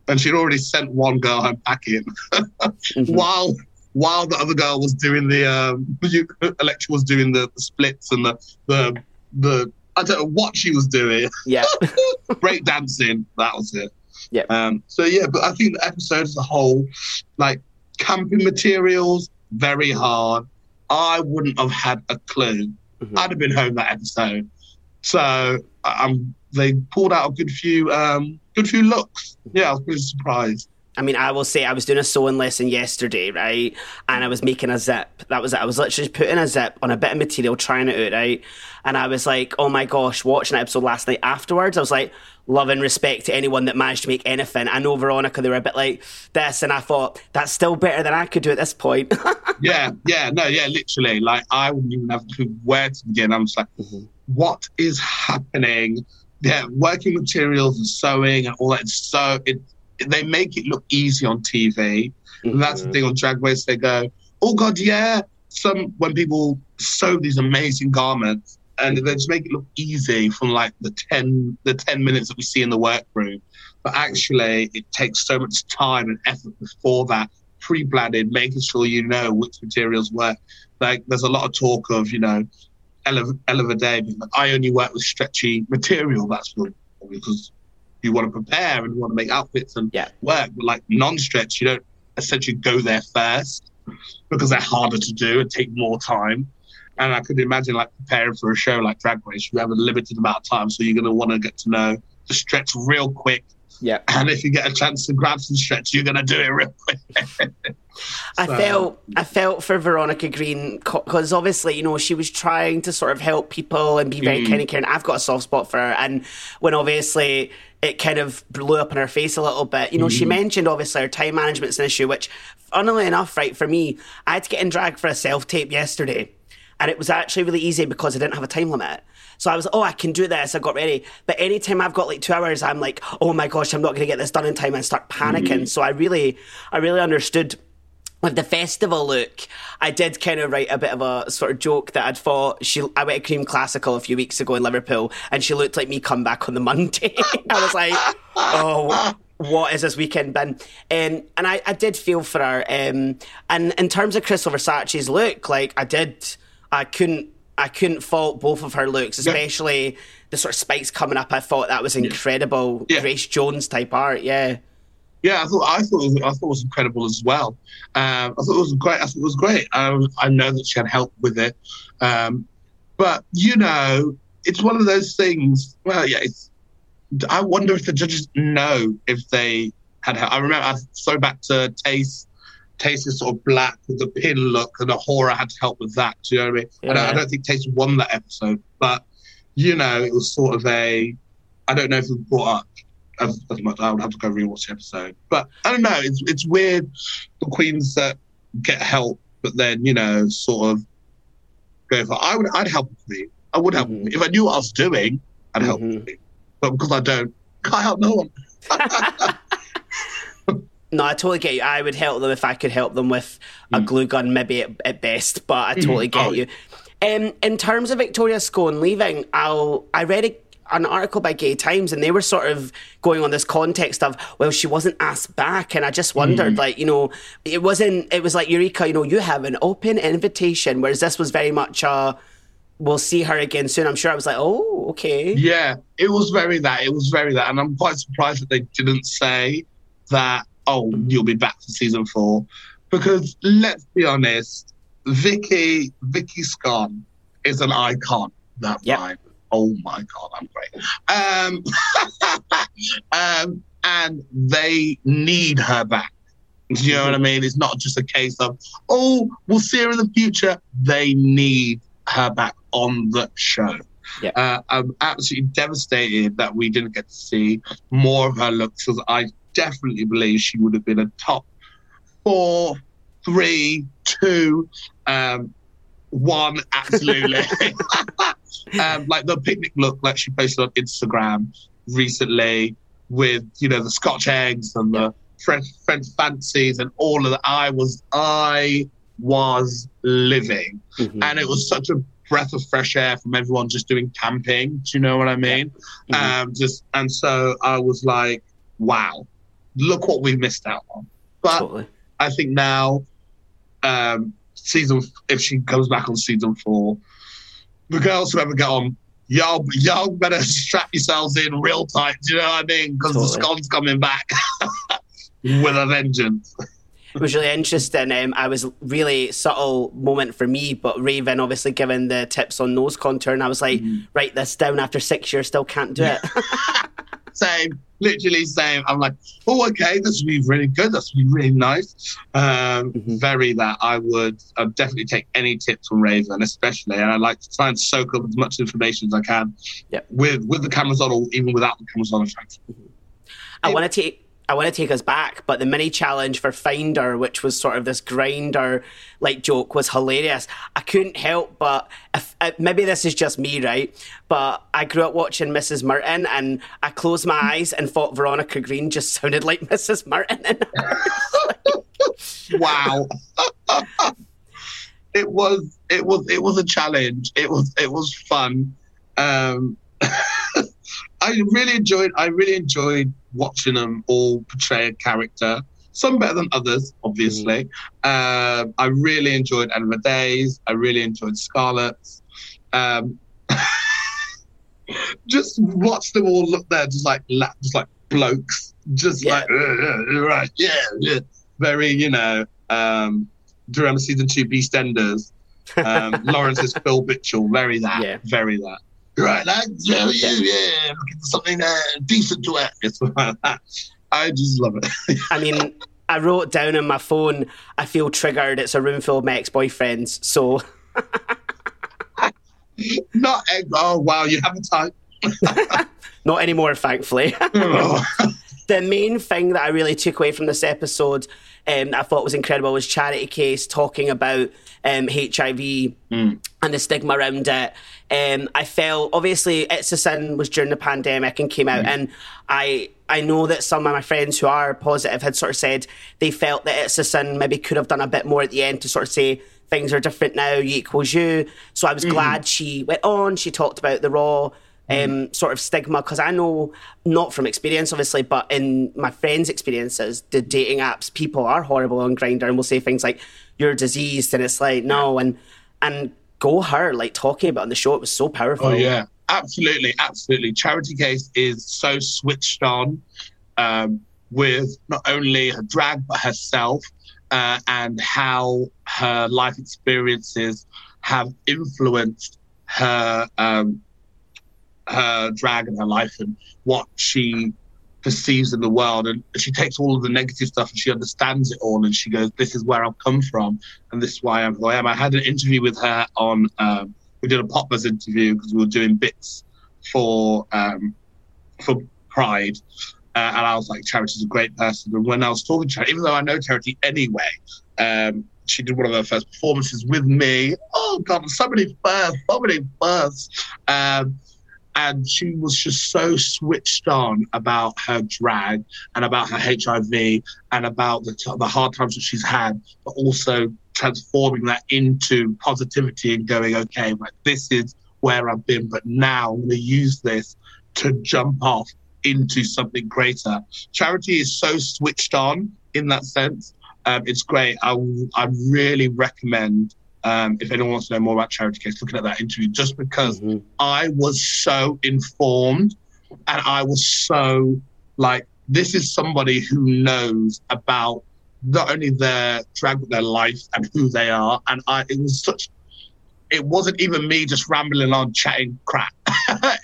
And she'd already sent one girl home packing mhm. while while the other girl was doing the um Elektra was doing the, the splits and the the the I don't know what she was doing. Yeah. Break dancing, that was it. Yep. Um so yeah, but I think the episode as a whole, like camping materials, very hard. I wouldn't have had a clue. Mhm. I'd have been home that episode. So um, they pulled out a good few, um, good few looks. Yeah, I was pretty surprised. I mean, I will say I was doing a sewing lesson yesterday, right? And I was making a zip. That was it. I was literally putting a zip on a bit of material, trying it out, right? And I was like, oh my gosh, watching an episode last night afterwards, I was like, love and respect to anyone that managed to make anything. I know Veronica, they were a bit like this, and I thought, that's still better than I could do at this point. Yeah, yeah, no, yeah, literally. Like I wouldn't even have a clue where to begin. I'm just like, mm-hmm. what is happening? Yeah, working materials and sewing and all that. It's so it. They make it look easy on TV. And that's the mm-hmm. thing on Drag Race. They go, oh god, yeah. Some when people sew these amazing garments and they just make it look easy from like the ten the ten minutes that we see in the workroom. But actually, it takes so much time and effort before that, pre-planning, making sure you know which materials work. Like there's a lot of talk of you know, Ella Vaday I only work with stretchy material. That's what because you want to prepare and you want to make outfits and Yeah. work. But like non-stretch, you don't essentially go there first because they're harder to do and take more time. And I could imagine like preparing for a show like Drag Race, you have a limited amount of time, so you're going to want to get to know the stretch real quick. Yeah. And if you get a chance to grab some stretch, you're going to do it real quick. I felt I felt for Veronica Green because obviously you know she was trying to sort of help people and be very Mm. kind of caring. I've got a soft spot for her, and when obviously it kind of blew up in her face a little bit, you know, she Mm. mentioned obviously her time management's an issue, which funnily enough, right for me, I had to get in drag for a self tape yesterday, and it was actually really easy because I didn't have a time limit. So I was oh, I can do this. I got ready. But anytime I've got like two hours, I'm like, oh my gosh, I'm not going to get this done in time and start panicking. So I really, I really understood with the festival look, I did kind of write a bit of a sort of joke that I'd thought she. I went to Cream Classical a few weeks ago in Liverpool, and she looked like me come back on the Monday. I was like, oh. What is this weekend been? Um, and I, I did feel for her. Um, and in terms of Krystal Versace's look, like I did, I couldn't, I couldn't fault both of her looks, especially the sort of spikes coming up. I thought that was incredible, Yeah. Grace Jones type art. Yeah, Yeah, I thought I thought it was, I thought it was incredible as well. Um, I thought it was great. I thought it was great. Um, I know that she had help with it, um, but you know, it's one of those things. Well, yeah, it's, I wonder if the judges know if they had help. I remember I throw back to Tayce. Tayce sort of black with the pin look, and the horror had to help with that. Do you know what I mean? I, don't, I don't think Tayce won that episode, but you know, it was sort of a. I don't know if it brought up as, as much. I would have to go rewatch the episode. But I don't know. It's it's weird. The queens that get help, but then you know, sort of go for. I would. I'd help queen. I would help. Mhm. If I knew what I was doing, I'd help Mhm. the. But because I don't, I can't help no one. No, I totally get you. I would help them if I could help them with a glue gun, maybe at, at best. But I totally get Oh, you. Um, in terms of Victoria Scone leaving, I'll I read a, an article by Gay Times, and they were sort of going on this context of, well, she wasn't asked back, and I just wondered, mm. like, you know, it wasn't. It was like Eureka, you know, you have an open invitation, whereas this was very much a. We'll see her again soon. I'm sure I was like, oh, okay. Yeah, it was very that. It was very that. And I'm quite surprised that they didn't say that, oh, you'll be back for season four. Because let's be honest, Vicky, Vicky Scone is an icon. That yep. vibe oh my god, I'm great. Um, um, and they need her back. Do you know what I mean? It's not just a case of, oh, we'll see her in the future. They need her back on the show. Yeah. Uh, I'm absolutely devastated that we didn't get to see more of her looks because I definitely believe she would have been a top four, three, two, um, one, absolutely. um, like the picnic look that she posted on Instagram recently with, you know, the Scotch eggs and the French, French fancies and all of that. I was, I was living. Mm-hmm. And it was such a breath of fresh air from everyone just doing camping. Do you know what I mean? Yeah. Mm-hmm. Um, just, and so I was like, wow, look what we've missed out on. But totally. I think now, um, season if she comes back on season four, the girls who ever get on, y'all y'all better strap yourselves in real tight. Do you know what I mean? Because totally. the Scone's coming back with a vengeance. It was really interesting. Um, I was really subtle moment for me, but Raven obviously given the tips on nose contour, and I was like, mm. write this down after six years, still can't do it. Same literally saying, I'm like, oh, okay, this would be really good. This would be really nice. Um, mm-hmm. Very that I would I'd definitely take any tips from Raven, especially. And I like to try and soak up as much information as I can yep. with, with the cameras on or even without the cameras on. Mm-hmm. I want to take I want to take us back, but the mini challenge for Finder, which was sort of this Grindr like joke, was hilarious. I couldn't help but if, uh, maybe this is just me, right? But I grew up watching Mrs. Merton, and I closed my eyes and thought Veronica Green just sounded like Mrs. Merton. wow. it was it was it was a challenge. It was it was fun. Um, I really enjoyed. I really enjoyed watching them all portray a character. Some better than others, obviously. Mm. Uh, I really enjoyed Anna Days. I really enjoyed Scarlett's. Um, just watch them all look there, just like just like blokes, just yeah. like right, yeah, yeah, very, you know. Um, do you remember season two Beastenders? Um, Lawrence is Phil Mitchell, very that, yeah. very that. Right, lads, yeah, yeah, yeah, something uh, decent to. It's. I just love it. I mean, I wrote down on my phone, I feel triggered. It's a room full of my ex boyfriends. So. Not. Oh, wow, you have a type. Not anymore, thankfully. the main thing that I really took away from this episode um, I thought was incredible was Charity Kase talking about um, HIV mm. and the stigma around it. Um, I felt obviously It's a Sin was during the pandemic and came out, mm. and I I know that some of my friends who are positive had sort of said they felt that It's a Sin maybe could have done a bit more at the end to sort of say things are different now, you equals you. So I was mm. glad she went on. She talked about the raw. Um, sort of stigma because I know not from experience, obviously, but in my friends' experiences, the dating apps, people are horrible on Grindr and will say things like "you're diseased," and it's like no, and and go her like talking about on the show. It was so powerful. Oh yeah, absolutely, absolutely. Charity Kase is so switched on um, with not only her drag but herself uh, and how her life experiences have influenced her um, her drag and her life and what she perceives in the world. And she takes all of the negative stuff and she understands it all. And she goes, This is where I've come from. And this is why I'm who I am. I had an interview with her on, um, we did a Pop Buzz interview because we were doing bits for, um, for Pride. Uh, and I was like, Charity's a great person. And when I was talking to her, even though I know Charity anyway, um, she did one of her first performances with me. Oh God, so many firsts, so many firsts. Um, and she was just so switched on about her drag and about her HIV and about the, t- the hard times that she's had, but also transforming that into positivity and going, okay, like this is where I've been, but now I'm going to use this to jump off into something greater. Charity is so switched on in that sense. Um, it's great. I, I really recommend um, if anyone wants to know more about Charity Kase, looking at that interview, just because mm-hmm. I was so informed and I was so like, this is somebody who knows about not only their drag, but their life and who they are. And I, it was such, it wasn't even me just rambling on chatting crap.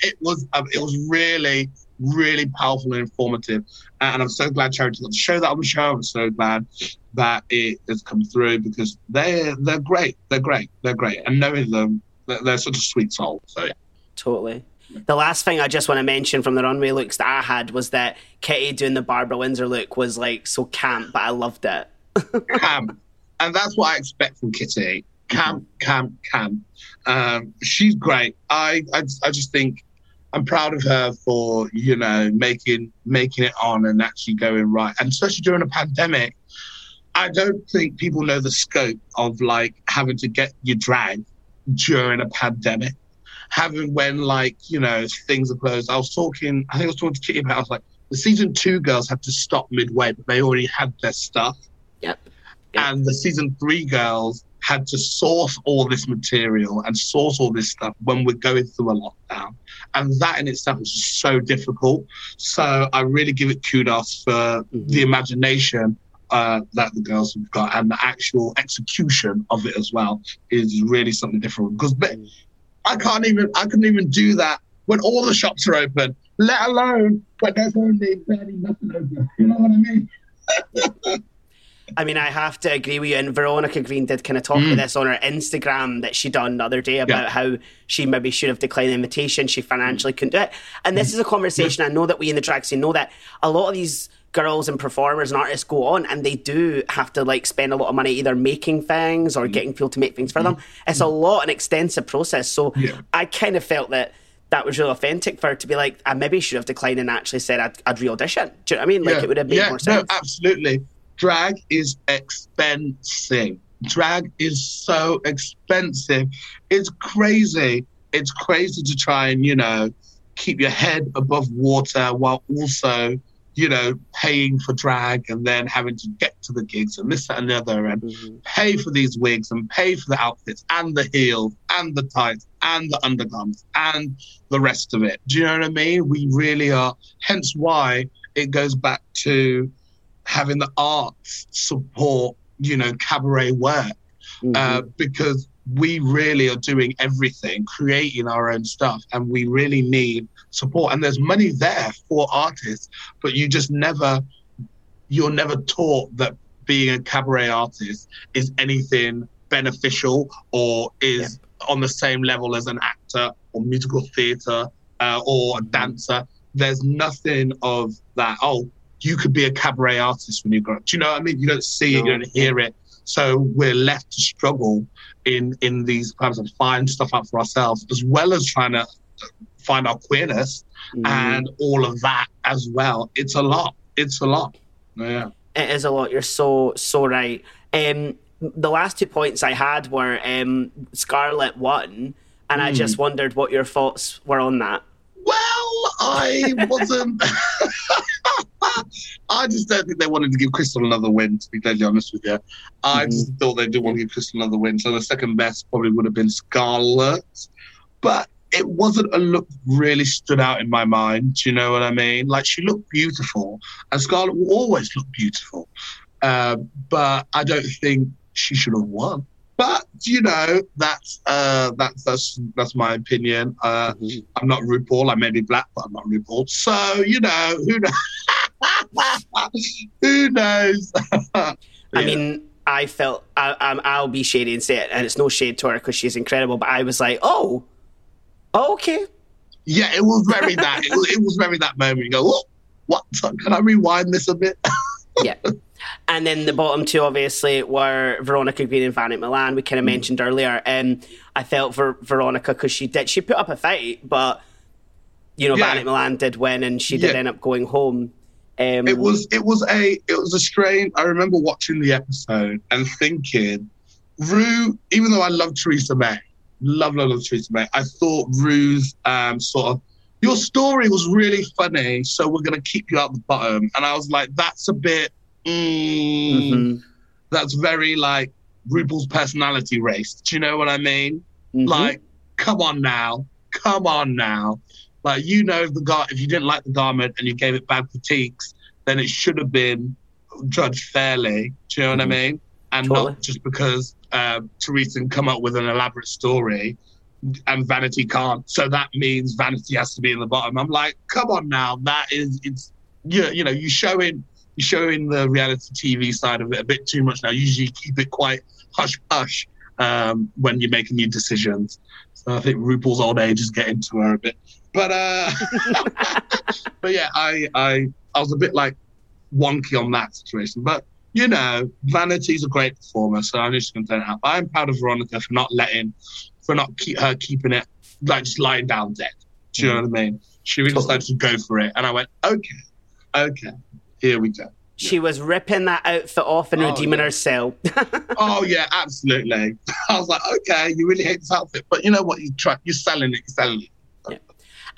it was, um, it was really, really powerful and informative. And I'm so glad Charity got to show that on the show. I'm so glad that it has come through because they're they're great. They're great. They're great. And knowing them, they're, they're such a sweet soul. So yeah. Totally. The last thing I just want to mention from the runway looks that I had was that Kitty doing the Barbara Windsor look was like so camp, but I loved it. camp. And that's what I expect from Kitty. Camp, camp, camp. Um, she's great. I, I, I just think I'm proud of her for you know making making it on and actually going right, and especially during a pandemic. I don't think people know the scope of like having to get your drag during a pandemic. Having when like, you know, things are closed. I was talking, I think I was talking to Kitty about I was like, the season two girls had to stop midway, but they already had their stuff. Yep. yep. And the season three girls had to source all this material and source all this stuff when we're going through a lockdown. And that in itself is so difficult. So I really give it kudos for mm-hmm. the imagination uh, that the girls have got, and the actual execution of it as well is really something different. Because I can't even, I couldn't even do that when all the shops are open, let alone when there's only barely nothing open. You know what I mean? I mean, I have to agree with you. And Veronica Green did kind of talk mm. about this on her Instagram that she done the other day about yeah. how she maybe should have declined the invitation. She financially couldn't do it. And this mm. is a conversation I know that we in the drag scene know that a lot of these girls and performers and artists go on and they do have to like spend a lot of money either making things or mm. getting people to make things for them. Mm. It's a lot, an extensive process. So yeah. I kind of felt that that was really authentic for her to be like, I maybe should have declined and actually said I'd, I'd re-audition. Do you know what I mean? Like yeah. it would have made yeah, more sense. No, absolutely. Drag is expensive. Drag is so expensive. It's crazy. It's crazy to try and, you know, keep your head above water while also you know, paying for drag and then having to get to the gigs and this, that, and the other, and mm-hmm. pay for these wigs and pay for the outfits and the heels and the tights and the undergarments and the rest of it. Do you know what I mean? We really are. Hence why it goes back to having the arts support, you know, cabaret work. Mm-hmm. Uh, because we really are doing everything, creating our own stuff, and we really need support. And there's money there for artists, but you just never, you're never taught that being a cabaret artist is anything beneficial or is yeah. on the same level as an actor or musical theatre uh, or a dancer. There's nothing of that. Oh, you could be a cabaret artist when you grow up. Do you know what I mean? You don't see no. it, you don't hear it. So we're left to struggle in in these times and find stuff out for ourselves, as well as trying to find our queerness mm. and all of that as well. It's a lot. It's a lot. Yeah. It is a lot. You're so so right. Um, the last two points I had were um, Scarlett won, and mm. I just wondered what your thoughts were on that. Well, I wasn't. I just don't think they wanted to give Krystal another win, to be totally honest with you. I mm just thought they did want to give Krystal another win. So the second best probably would have been Scarlett. But it wasn't a look really stood out in my mind. Do you know what I mean? Like she looked beautiful, and Scarlett will always look beautiful. Uh, but I don't think she should have won. But you know, that's uh, that's that's that's my opinion. Uh, mm-hmm. I'm not RuPaul. I may be black, but I'm not RuPaul. So you know, who knows? who knows? yeah. I mean, I felt I, will be shady and say it, and it's no shade to her because she's incredible. But I was like, oh, Oh, okay. Yeah, it was very that. it, was, it was very that moment. You go, oh, what? Can I rewind this a bit? yeah. And then the bottom two, obviously, were Veronica Green and Vanity Milan. We kind of mm. mentioned earlier. Um, I felt for Veronica because she did she put up a fight, but you know, yeah. Vanity Milan did win, and she did yeah. end up going home. Um, it was it was a it was a strain. I remember watching the episode and thinking, Rue. even though I love Theresa May, love, love, love Theresa May. I thought Rue's um, sort of your story was really funny, so we're gonna keep you at the bottom. And I was like, that's a bit. Mm, mm-hmm. That's very like RuPaul's personality race. Do you know what I mean? Mm-hmm. Like, come on now, come on now. Like, you know, if the gar- if you didn't like the garment and you gave it bad critiques, then it should have been judged fairly. Do you know mm-hmm. what I mm-hmm. mean? And totally. not just because uh, Theresa can come up with an elaborate story and Vanity can't. So that means Vanity has to be in the bottom. I'm like, come on now, that is it's you, you know, you showing you showing the reality TV side of it a bit too much now. Usually keep it quite hush hush um, when you're making your decisions. So I think RuPaul's old age is getting to her a bit. But uh, but yeah, I I I was a bit like wonky on that situation. But you know, Vanity's a great performer, so I'm just going to turn it out. I'm proud of Veronica for not letting, for not keep her keeping it like just lying down dead. Do you mm. know what I mean? She really totally. decided to go for it, and I went, okay, okay, here we go. She was ripping that outfit off and oh, redeeming yeah. herself. oh yeah, absolutely. I was like, okay, you really hate this outfit, but you know what? You try, you're selling it. You're selling it.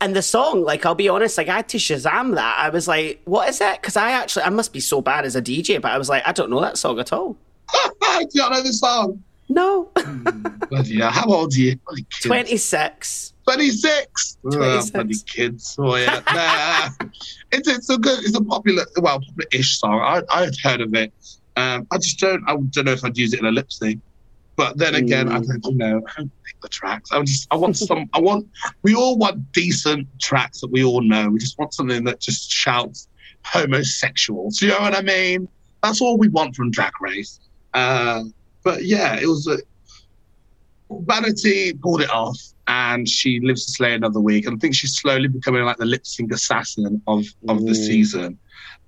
And the song, like, I'll be honest, like, I had to Shazam that. I was like, what is it? Because I actually, I must be so bad as a DJ, but I was like, I don't know that song at all. Do you not know the song? No. mm. How old are you? 26. 26. 26. Oh, bloody kids. Oh, yeah. nah. it's, it's a good, it's a popular, well, popular-ish song. I, I had heard of it. Um, I just don't, I don't know if I'd use it in a lip sync. But then again, mm. I don't you know. I don't pick the tracks. I just, I want some, I want, we all want decent tracks that we all know. We just want something that just shouts homosexual. Do you know what I mean? That's all we want from Drag Race. Uh, but yeah, it was a, Vanity pulled it off and she lives to slay another week. And I think she's slowly becoming like the lip sync assassin of, of the season.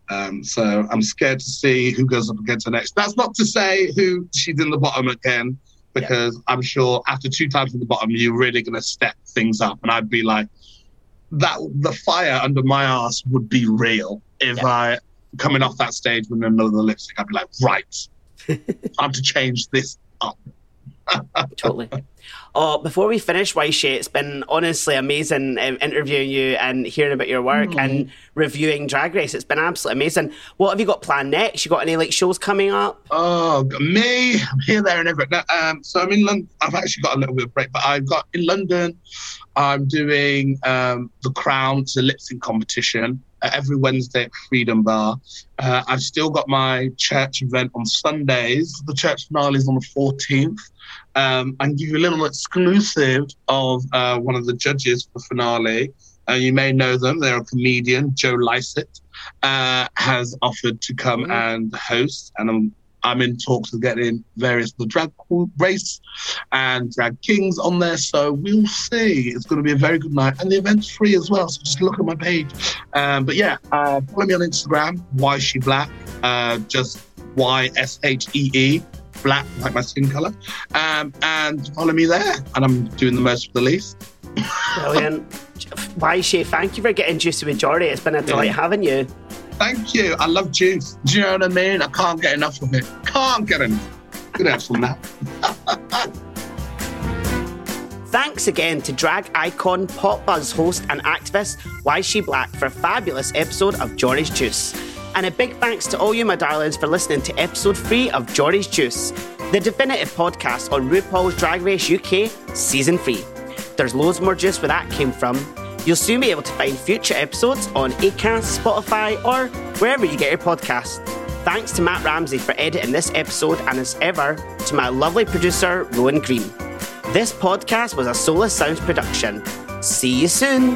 Um, so I'm scared to see who goes up against her next. That's not to say who she's in the bottom again, because yeah. I'm sure after two times in the bottom, you're really going to step things up. And I'd be like, that the fire under my ass would be real if yeah. I coming off that stage with another lipstick. I'd be like, right, time to change this up. totally. Oh, before we finish, Yshee, it's been honestly amazing um, interviewing you and hearing about your work mm. and reviewing Drag Race. It's been absolutely amazing. What have you got planned next? You got any like shows coming up? Oh, me, I'm here, there, and everywhere. Um, so I'm in London. I've actually got a little bit of break, but I've got in London. I'm doing um, the Crown, it's a lip sync competition uh, every Wednesday at Freedom Bar. Uh, I've still got my church event on Sundays. The church finale is on the 14th. Um, and give you a little exclusive of uh, one of the judges for finale. Uh, you may know them. They're a comedian, Joe Lycett, uh, has offered to come mm-hmm. and host. And I'm I'm in talks of getting various the drag race and drag kings on there. So we'll see. It's going to be a very good night, and the event's free as well. So just look at my page. Um, but yeah, uh, follow me on Instagram. Yshee Black? Uh, just Y S H E E black, like my skin color. Um, and follow me there. And I'm doing the most for the least. Brilliant. Yshee? Thank you for getting juicy with Jordy. It's been a delight yeah. having you. Thank you. I love juice. Do you know what I mean? I can't get enough of it. Can't get enough. Good have some now. Thanks again to drag icon, pop buzz host, and activist Yshee Black for a fabulous episode of Jordy's Juice. And a big thanks to all you, my darlings, for listening to episode 3 of Jordy's Juice, the definitive podcast on RuPaul's Drag Race UK Season 3. There's loads more juice where that came from, You'll soon be able to find future episodes on Acast, Spotify, or wherever you get your podcast. Thanks to Matt Ramsey for editing this episode, and as ever, to my lovely producer, Rowan Green. This podcast was a Solus Sounds production. See you soon.